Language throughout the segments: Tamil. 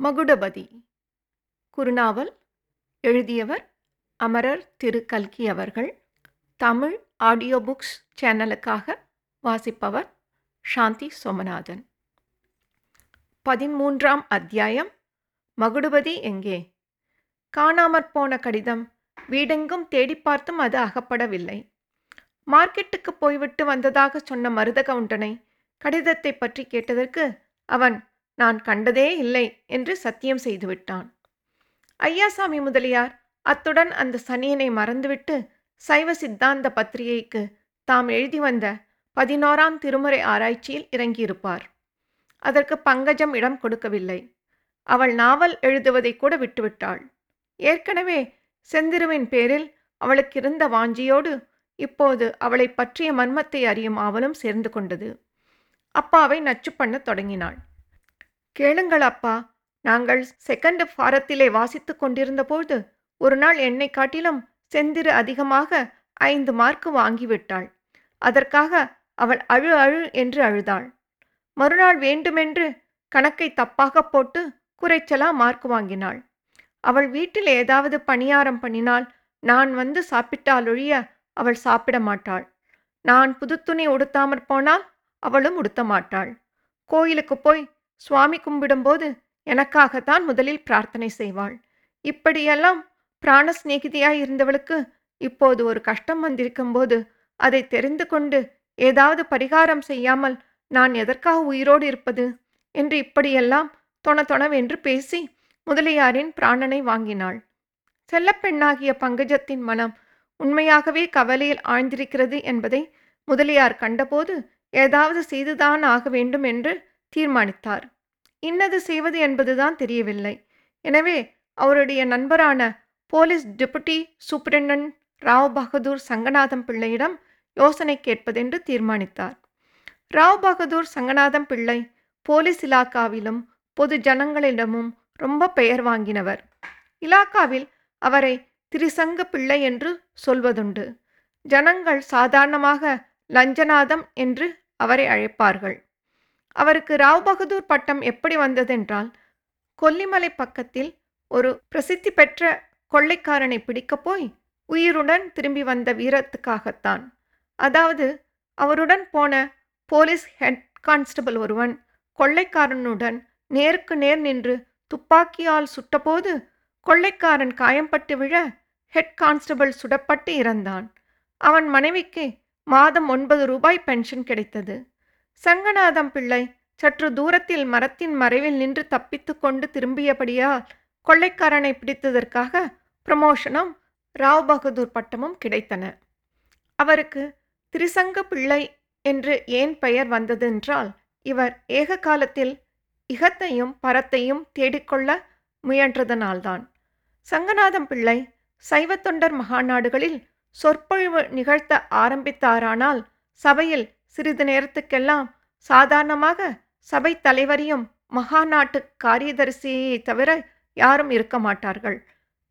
மகுடபதி. குறுநாவல் எழுதியவர் அமரர் திரு. கல்கி அவர்கள். தமிழ் ஆடியோ புக்ஸ் சேனலுக்காக வாசிப்பவர் சாந்தி சோமநாதன். பதிமூன்றாம் அத்தியாயம் மகுடுபதி எங்கே? காணாமற் போன கடிதம் வீடெங்கும் தேடி பார்த்தும் அது அகப்படவில்லை. மார்க்கெட்டுக்கு போய்விட்டு வந்ததாக சொன்ன மருதகவுண்டனை கடிதத்தை பற்றி கேட்டதற்கு அவன் நான் கண்டதே இல்லை என்று சத்தியம் செய்துவிட்டான். ஐயாசாமி முதலியார் அத்துடன் அந்த சனியனை மறந்துவிட்டு சைவ சித்தாந்த பத்திரிகைக்கு தாம் எழுதி வந்த பதினோராம் திருமுறை ஆராய்ச்சியில் இறங்கியிருப்பார். அதற்கு பங்கஜம் இடம் கொடுக்கவில்லை. அவள் நாவல் எழுதுவதை கூட விட்டுவிட்டாள். ஏற்கனவே செந்திருவின் பேரில் அவளுக்கு இருந்த வாஞ்சியோடு இப்போது அவளை பற்றிய மர்மத்தை அறியும் ஆவலும் சேர்ந்து கொண்டது. அப்பாவை நச்சு பண்ணத் தொடங்கினாள். கேளுங்கள் அப்பா நாங்கள் செகண்ட் ஃபாரத்திலே வாசித்து கொண்டிருந்தபோது ஒரு நாள் என்னை காட்டிலும் செந்திரு அதிகமாக ஐந்து மார்க்கு வாங்கிவிட்டாள். அதற்காக அவள் அழு அழு என்று அழுதாள். மறுநாள் வேண்டுமென்று கணக்கை தப்பாக போட்டு குறைச்சலா மார்க் வாங்கினாள். அவள் வீட்டில் ஏதாவது பணியாரம் பண்ணினால் நான் வந்து சாப்பிட்டாலொழிய அவள் சாப்பிட மாட்டாள். நான் புது துணி உடுத்தாமற் போனால் அவளும் உடுத்த மாட்டாள். கோயிலுக்கு போய் சுவாமி கும்பிடும்போது எனக்காகத்தான் முதலில் பிரார்த்தனை செய்வாள். இப்படியெல்லாம் பிராண சிநேகிதியாய் இருந்தவளுக்கு இப்போது ஒரு கஷ்டம் வந்திருக்கும்போது அதை தெரிந்து கொண்டு ஏதாவது பரிகாரம் செய்யாமல் நான் எதற்காக உயிரோடு இருப்பது? என்று இப்படியெல்லாம் தொணதொணவென்று பேசி முதலியாரின் பிராணனை வாங்கினாள். செல்லப்பெண்ணாகிய பங்கஜத்தின் மனம் உண்மையாகவே கவலையில் ஆழ்ந்திருக்கிறது என்பதை முதலியார் கண்டபோது ஏதாவது செய்துதான் ஆக வேண்டும் என்று தீர்மானித்தார். இன்னது செய்வது என்பதுதான் தெரியவில்லை. எனவே அவருடைய நண்பரான police deputy superintendent Rao Bahadur Sanganatham பிள்ளையிடம் யோசனை கேட்பதென்று தீர்மானித்தார். ராவ் பகதூர் சங்கநாதம் பிள்ளை போலீஸ் இலாக்காவிலும் பொது ஜனங்களிடமும் ரொம்ப பெயர் வாங்கினவர். இலாக்காவில் அவரை திரிசங்க பிள்ளை என்று சொல்வதுண்டு. ஜனங்கள் சாதாரணமாக லஞ்சநாதம் என்று அவரை அழைப்பார்கள். அவருக்கு ராவ் பகதூர் பட்டம் எப்படி வந்ததென்றால் கொல்லிமலை பக்கத்தில் ஒரு பிரசித்தி பெற்ற கொள்ளைக்காரனை பிடிக்கப் போய் உயிருடன் திரும்பி வந்த வீரத்துக்காகத்தான். அதாவது அவருடன் போன போலீஸ் ஹெட் கான்ஸ்டபிள் ஒருவன் கொள்ளைக்காரனுடன் நேருக்கு நேர் நின்று துப்பாக்கியால் சுட்டபோது கொள்ளைக்காரன் காயம்பட்டு விழ ஹெட் கான்ஸ்டபிள் சுடப்பட்டு இறந்தான். அவன் மனைவிக்கு மாதம் ஒன்பது ரூபாய் பென்ஷன் கிடைத்தது. சங்கநாதம் பிள்ளை சற்று தூரத்தில் மரத்தின் மறைவில் நின்று தப்பித்து கொண்டு திரும்பியபடியால் கொள்ளைக்காரனை பிடித்ததற்காக ப்ரமோஷனும் ராவ் பகதூர் பட்டமும் கிடைத்தன. அவருக்கு திரிசங்க பிள்ளை என்று ஏன் பெயர் வந்ததென்றால் இவர் ஏக காலத்தில் இகத்தையும் பரத்தையும் தேடிக்கொள்ள முயன்றதனால்தான். சங்கநாதம் பிள்ளை சைவத்தொண்டர் மகாநாடுகளில் சொற்பொழிவு நிகழ்த்த ஆரம்பித்தாரானால் சபையில் சிறிது நேரத்துக்கெல்லாம் சாதாரணமாக சபை தலைவரையும் மகாநாட்டு காரியதரிசியை தவிர யாரும் இருக்க மாட்டார்கள்.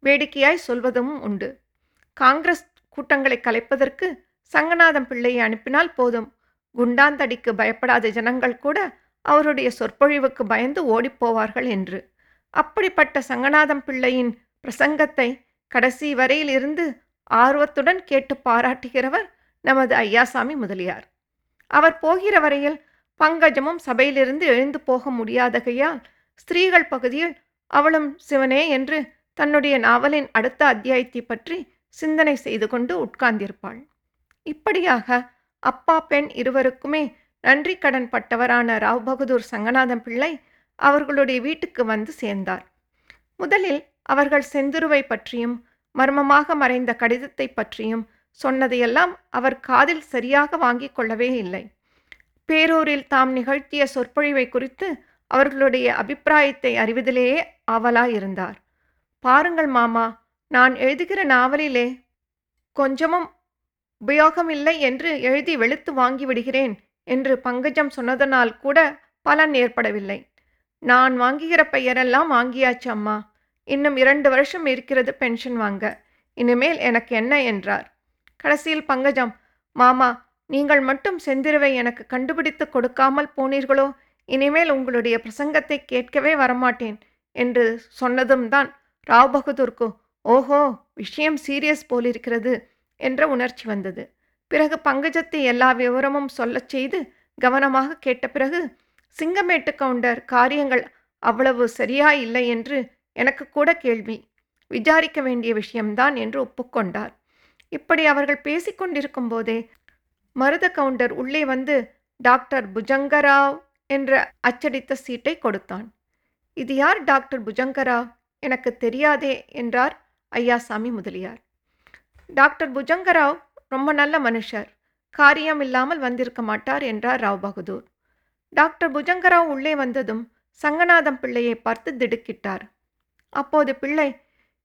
வேடிக்கையாய் சொல்வதும் உண்டு. காங்கிரஸ் கூட்டங்களை கலைப்பதற்கு சங்கநாதம் பிள்ளையை அனுப்பினால் போதும். குண்டாந்தடிக்கு பயப்படாத ஜனங்கள் கூட அவருடைய சொற்பொழிவுக்கு பயந்து ஓடிப்போவார்கள் என்று. அப்படிப்பட்ட சங்கநாதம் பிள்ளையின் பிரசங்கத்தை கடைசி வரையில் இருந்து ஆர்வத்துடன் கேட்டு பாராட்டுகிறவர் நமது ஐயாசாமி முதலியார். அவர் போகிற வரையில் பங்கஜமும் சபையிலிருந்து எழுந்து போக முடியாதகையால் ஸ்திரீகள் பகுதியில் அவளும் சிவனே என்று தன்னுடைய நாவலின் அடுத்த அத்தியாயத்தை பற்றி சிந்தனை செய்து கொண்டு உட்கார்ந்திருப்பாள். இப்படியாக அப்பா பெண் இருவருக்குமே நன்றி கடன் பட்டவரான ராவ் பகதூர் சங்கநாதன் பிள்ளை அவர்களுடைய வீட்டுக்கு வந்து சேர்ந்தார். முதலில் அவர்கள் செந்துருவை பற்றியும் மர்மமாக மறைந்த கடிதத்தை பற்றியும் சொன்னதையெல்லாம் அவர் காதில் சரியாக வாங்கிக் கொள்ளவே இல்லை. பேரூரில் தாம் நிகழ்த்திய சொற்பொழிவை குறித்து அவர்களுடைய அபிப்பிராயத்தை அறிவதிலேயே ஆவலாயிருந்தார் பாருங்கள் மாமா நான் எழுதுகிற நாவலிலே கொஞ்சமும் உபயோகமில்லை என்று எழுதி வெளுத்து வாங்கிவிடுகிறேன் என்று பங்கஜம் சொன்னதனால் கூட பலன் ஏற்படவில்லை. நான் வாங்குகிற பெயரெல்லாம் வாங்கியாச்சு அம்மா. இன்னும் இரண்டு வருஷம் இருக்கிறது பென்ஷன் வாங்க. இனிமேல் எனக்கு என்ன என்றார். கடைசியில் பங்கஜம் மாமா நீங்கள் மட்டும் செந்திருவை எனக்கு கண்டுபிடித்து கொடுக்காமல் போனீர்களோ? இனிமேல் உங்களுடைய பிரசங்கத்தை கேட்கவே வரமாட்டேன் என்று சொன்னதும் தான் ராவ் பகதூர்க்கு ஓஹோ விஷயம் சீரியஸ் போலிருக்கிறது என்ற உணர்ச்சி வந்தது. பிறகு பங்கஜத்தை எல்லா விவரமும் சொல்லச் செய்து கவனமாக கேட்ட பிறகு சிங்கமேட்டு கவுண்டர் காரியங்கள் அவ்வளவு சரியா இல்லை என்று எனக்கு கூட கேள்வி. விசாரிக்க வேண்டிய விஷயம்தான் என்று ஒப்புக்கொண்டார். இப்படி அவர்கள் பேசிக்கொண்டிருக்கும் போதே மருத கவுண்டர் உள்ளே வந்து டாக்டர் புஜங்கராவ் என்ற அச்சடித்த சீட்டை கொடுத்தான். இது யார் டாக்டர் புஜங்கராவ்? எனக்கு தெரியாதே என்றார் ஐயாசாமி முதலியார். டாக்டர் புஜங்கராவ் ரொம்ப நல்ல மனுஷர். காரியம் இல்லாமல் வந்திருக்க மாட்டார் என்றார் ராவ் பகதூர் டாக்டர் புஜங்கராவ் உள்ளே வந்ததும் சங்கநாதம் பிள்ளையை பார்த்து திடுக்கிட்டார். அப்போது பிள்ளை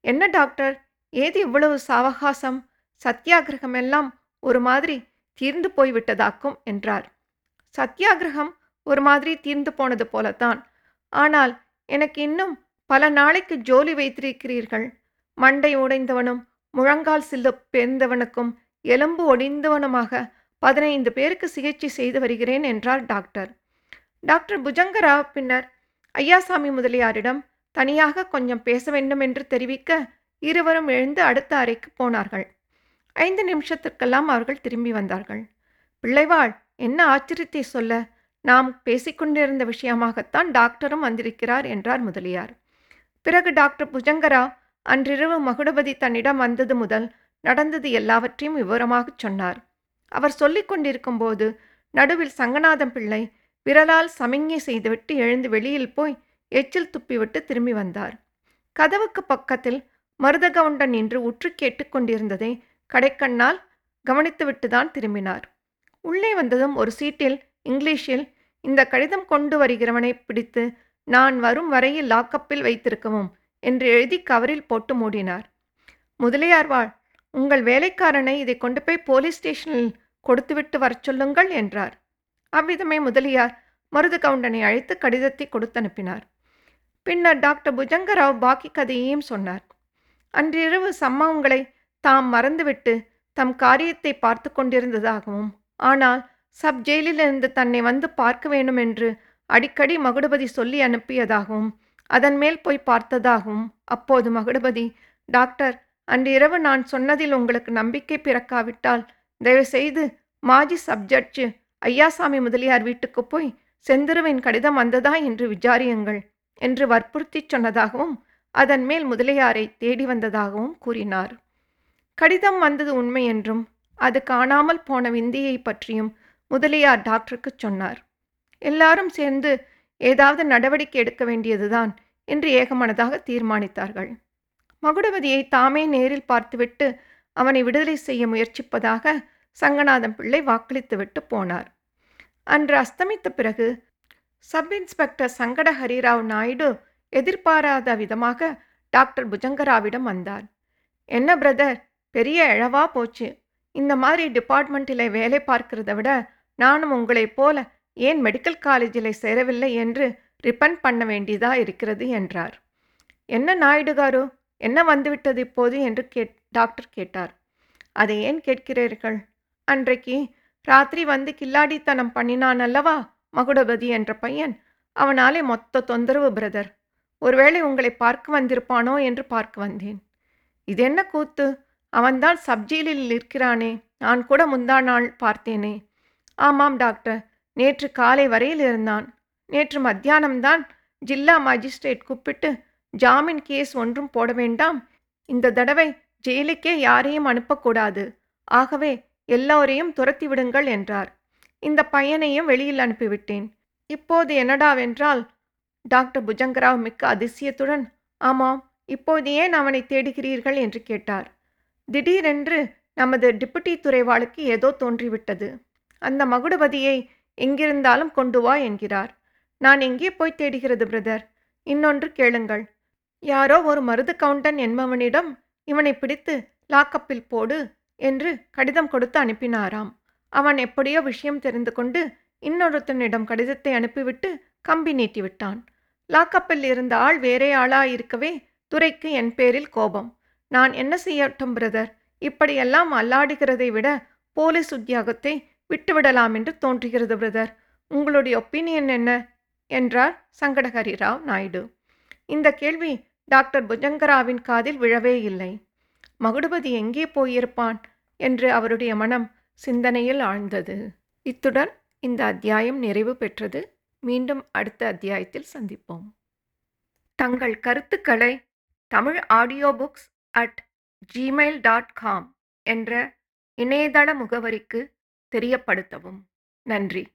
என்ன டாக்டர்? ஏது இவ்வளவு சாவகாசம்? சத்தியாகிரகம் எல்லாம் ஒரு மாதிரி தீர்ந்து போய்விட்டதாக்கும் என்றார். சத்தியாகிரகம் ஒரு மாதிரி தீர்ந்து போனது போலத்தான். ஆனால் எனக்கு இன்னும் பல நாளைக்கு ஜோலி வைத்திருக்கிறீர்கள். மண்டை உடைந்தவனும் முழங்கால் சில்லு பெருந்தவனுக்கும் எலும்பு ஒடிந்தவனுமாக பதினைந்து பேருக்கு சிகிச்சை செய்து வருகிறேன் என்றார் டாக்டர். டாக்டர் புஜங்கராவ் பின்னர் ஐயாசாமி முதலியாரிடம் தனியாக கொஞ்சம் பேச வேண்டும் என்று தெரிவிக்க இருவரும் எழுந்து அடுத்த அறைக்கு போனார்கள். ஐந்து நிமிஷத்திற்கெல்லாம் அவர்கள் திரும்பி வந்தார்கள். பிள்ளைவாள் என்ன ஆச்சரியத்தை சொல்ல? நாம் பேசிக்கொண்டிருந்த விஷயமாகத்தான் டாக்டரும் வந்திருக்கிறார் என்றார் முதலியார். பிறகு டாக்டர் புஜங்கரா அன்றிரவு மகுடபதி தன்னிடம் வந்தது முதல் நடந்தது எல்லாவற்றையும் விவரமாகச் சொன்னார். அவர் சொல்லிக் கொண்டிருக்கும்போது நடுவில் சங்கநாதம் பிள்ளை விரலால் சமிஞ்ஞை செய்துவிட்டு எழுந்து வெளியில் போய் எச்சில் துப்பிவிட்டு திரும்பி வந்தார். கதவுக்கு பக்கத்தில் மருதகவுண்டன் நின்று உற்று கேட்டுக்கொண்டிருந்ததை கடைக்கண்ணால் கவனித்துவிட்டு தான் திரும்பினார். உள்ளே வந்ததும் ஒரு சீட்டில் இங்கிலீஷில் இந்த கடிதம் கொண்டு வருகிறவனை பிடித்து நான் வரும் வரையில் லாக்கப்பில் வைத்திருக்கவும் என்று எழுதி கவரில் போட்டு மூடினார். முதலியார்வாள் உங்கள் வேலைக்காரனை இதை கொண்டு போய் போலீஸ் ஸ்டேஷனில் கொடுத்துவிட்டு வரச் சொல்லுங்கள் என்றார். அவ்விதமே முதலியார் மருது கவுண்டனை அழைத்து கடிதத்தை கொடுத்தனுப்பினார். பின்னர் டாக்டர் புஜங்கராவ் பாக்கி கதையையும் சொன்னார். அன்றிரவு சம்பவங்களை தாம் மறந்துவிட்டு தம் காரியத்தை பார்த்து கொண்டிருந்ததாகவும் ஆனால் சப் ஜெயிலிலிருந்து தன்னை வந்து பார்க்க வேண்டும் என்று அடிக்கடி மகுடபதி சொல்லி அனுப்பியதாகவும் அதன் மேல் போய் பார்த்ததாகவும் அப்போது மகுடபதி டாக்டர் அன்றிரவு நான் சொன்னதில் உங்களுக்கு நம்பிக்கை பிறக்காவிட்டால் தயவுசெய்து மாஜி சப்ஜட்ஜு ஐயாசாமி முதலியார் வீட்டுக்கு போய் செந்திருவின் கடிதம் வந்ததா என்று விசாரியுங்கள் என்று வற்புறுத்தி சொன்னதாகவும் அதன் மேல் முதலியாரை தேடி வந்ததாகவும் கூறினார். கடிதம் வந்தது உண்மை என்றும் அது காணாமல் போன விந்தியை பற்றியும் முதலியார் டாக்டருக்கு சொன்னார். எல்லாரும் சேர்ந்து ஏதாவது நடவடிக்கை எடுக்க வேண்டியதுதான் என்று ஏகமனதாக தீர்மானித்தார்கள். மகுடவதியை தாமே நேரில் பார்த்துவிட்டு அவனை விடுதலை செய்ய முயற்சிப்பதாக சங்கநாதம் பிள்ளை வாக்களித்துவிட்டு போனார். அன்று அஸ்தமித்த பிறகு சப் இன்ஸ்பெக்டர் சங்கட ஹரிராவ் நாயுடு எதிர்பாராத விதமாக டாக்டர் புஜங்கராவிடம் வந்தார். என்ன பிரதர் பெரிய இழவா போச்சு. இந்த மாதிரி டிபார்ட்மெண்ட்டில் வேலை பார்க்கிறத விட நானும் உங்களைப் போல ஏன் மெடிக்கல் காலேஜில் சேரவில்லை என்று ரிப்பன் பண்ண வேண்டியதா இருக்கிறது என்றார். என்ன நாயுடுகாரு என்ன வந்துவிட்டது இப்போது? என்று கேட் டாக்டர் கேட்டார். அதை ஏன் கேட்கிறீர்கள்? அன்றைக்கு ராத்திரி வந்து கில்லாடித்தனம் பண்ணினான் அல்லவா மகுடபதி என்ற பையன்? அவனாலே மொத்த தொந்தரவு பிரதர். ஒருவேளை உங்களை பார்க்க வந்திருப்பானோ என்று பார்க்க வந்தேன். இது என்ன கூத்து? அவன்தான் சப்ஜெயிலில் இருக்கிறானே நான் கூட முந்தா நாள் பார்த்தேனே. ஆமாம் டாக்டர் நேற்று காலை வரையில் இருந்தான். நேற்று மத்தியானம்தான் ஜில்லா மாஜிஸ்ட்ரேட் கூப்பிட்டு ஜாமீன் கேஸ் ஒன்றும் போட வேண்டாம். இந்த தடவை ஜெயிலுக்கே யாரையும் அனுப்பக்கூடாது. ஆகவே எல்லோரையும் துரத்தி விடுங்கள் என்றார். இந்த பையனையும் வெளியில் அனுப்பிவிட்டேன். இப்போது என்னடாவென்றால் டாக்டர் புஜங்கராவ் மிக்க அதிசயத்துடன் ஆமாம் இப்போது ஏன் அவனை தேடுகிறீர்கள் என்று கேட்டார். திடீரென்று நமது டிப்யூட்டி துறைவாளுக்கு ஏதோ தோன்றிவிட்டது. அந்த மகுடபதியை எங்கிருந்தாலும் கொண்டு வா என்கிறார். நான் எங்கே போய் தேடுகிறது பிரதர்? இன்னொன்று கேளுங்கள். யாரோ ஒரு மருது கவுண்டன் என்பவனிடம் இவனை பிடித்து லாக்கப்பில் போடு என்று கடிதம் கொடுத்து அனுப்பினாராம். அவன் எப்படியோ விஷயம் தெரிந்து கொண்டு இன்னொருத்தனிடம் கடிதத்தை அனுப்பிவிட்டு கம்பி நீட்டிவிட்டான். லாக்கப்பில் இருந்த ஆள் வேறே ஆளா இருக்கவே துரைக்கு என் பேரில் கோபம். நான் என்ன செய்யட்டும் பிரதர் இப்படியெல்லாம் அல்லாடுகிறதை விட போலீஸ் உத்தியோகத்தை விட்டுவிடலாம் என்று தோன்றுகிறது பிரதர் உங்களுடைய ஒப்பீனியன் என்ன? என்றார் சங்கடஹரி ராவ் நாயுடு. இந்த கேள்வி டாக்டர் புஜங்கராவின் காதில் விழவே இல்லை. மகுடுபதி எங்கே போயிருப்பான் என்று அவருடைய மனம் சிந்தனையில் ஆழ்ந்தது. இத்துடன் இந்த அத்தியாயம் நிறைவு பெற்றது. மீண்டும் அடுத்த அத்தியாயத்தில் சந்திப்போம். தங்கள் கருத்துக்களை Tamil audio books at Gmail dot com என்ற இணையதள முகவரிக்கு தெரியப்படுத்தவும். நன்றி.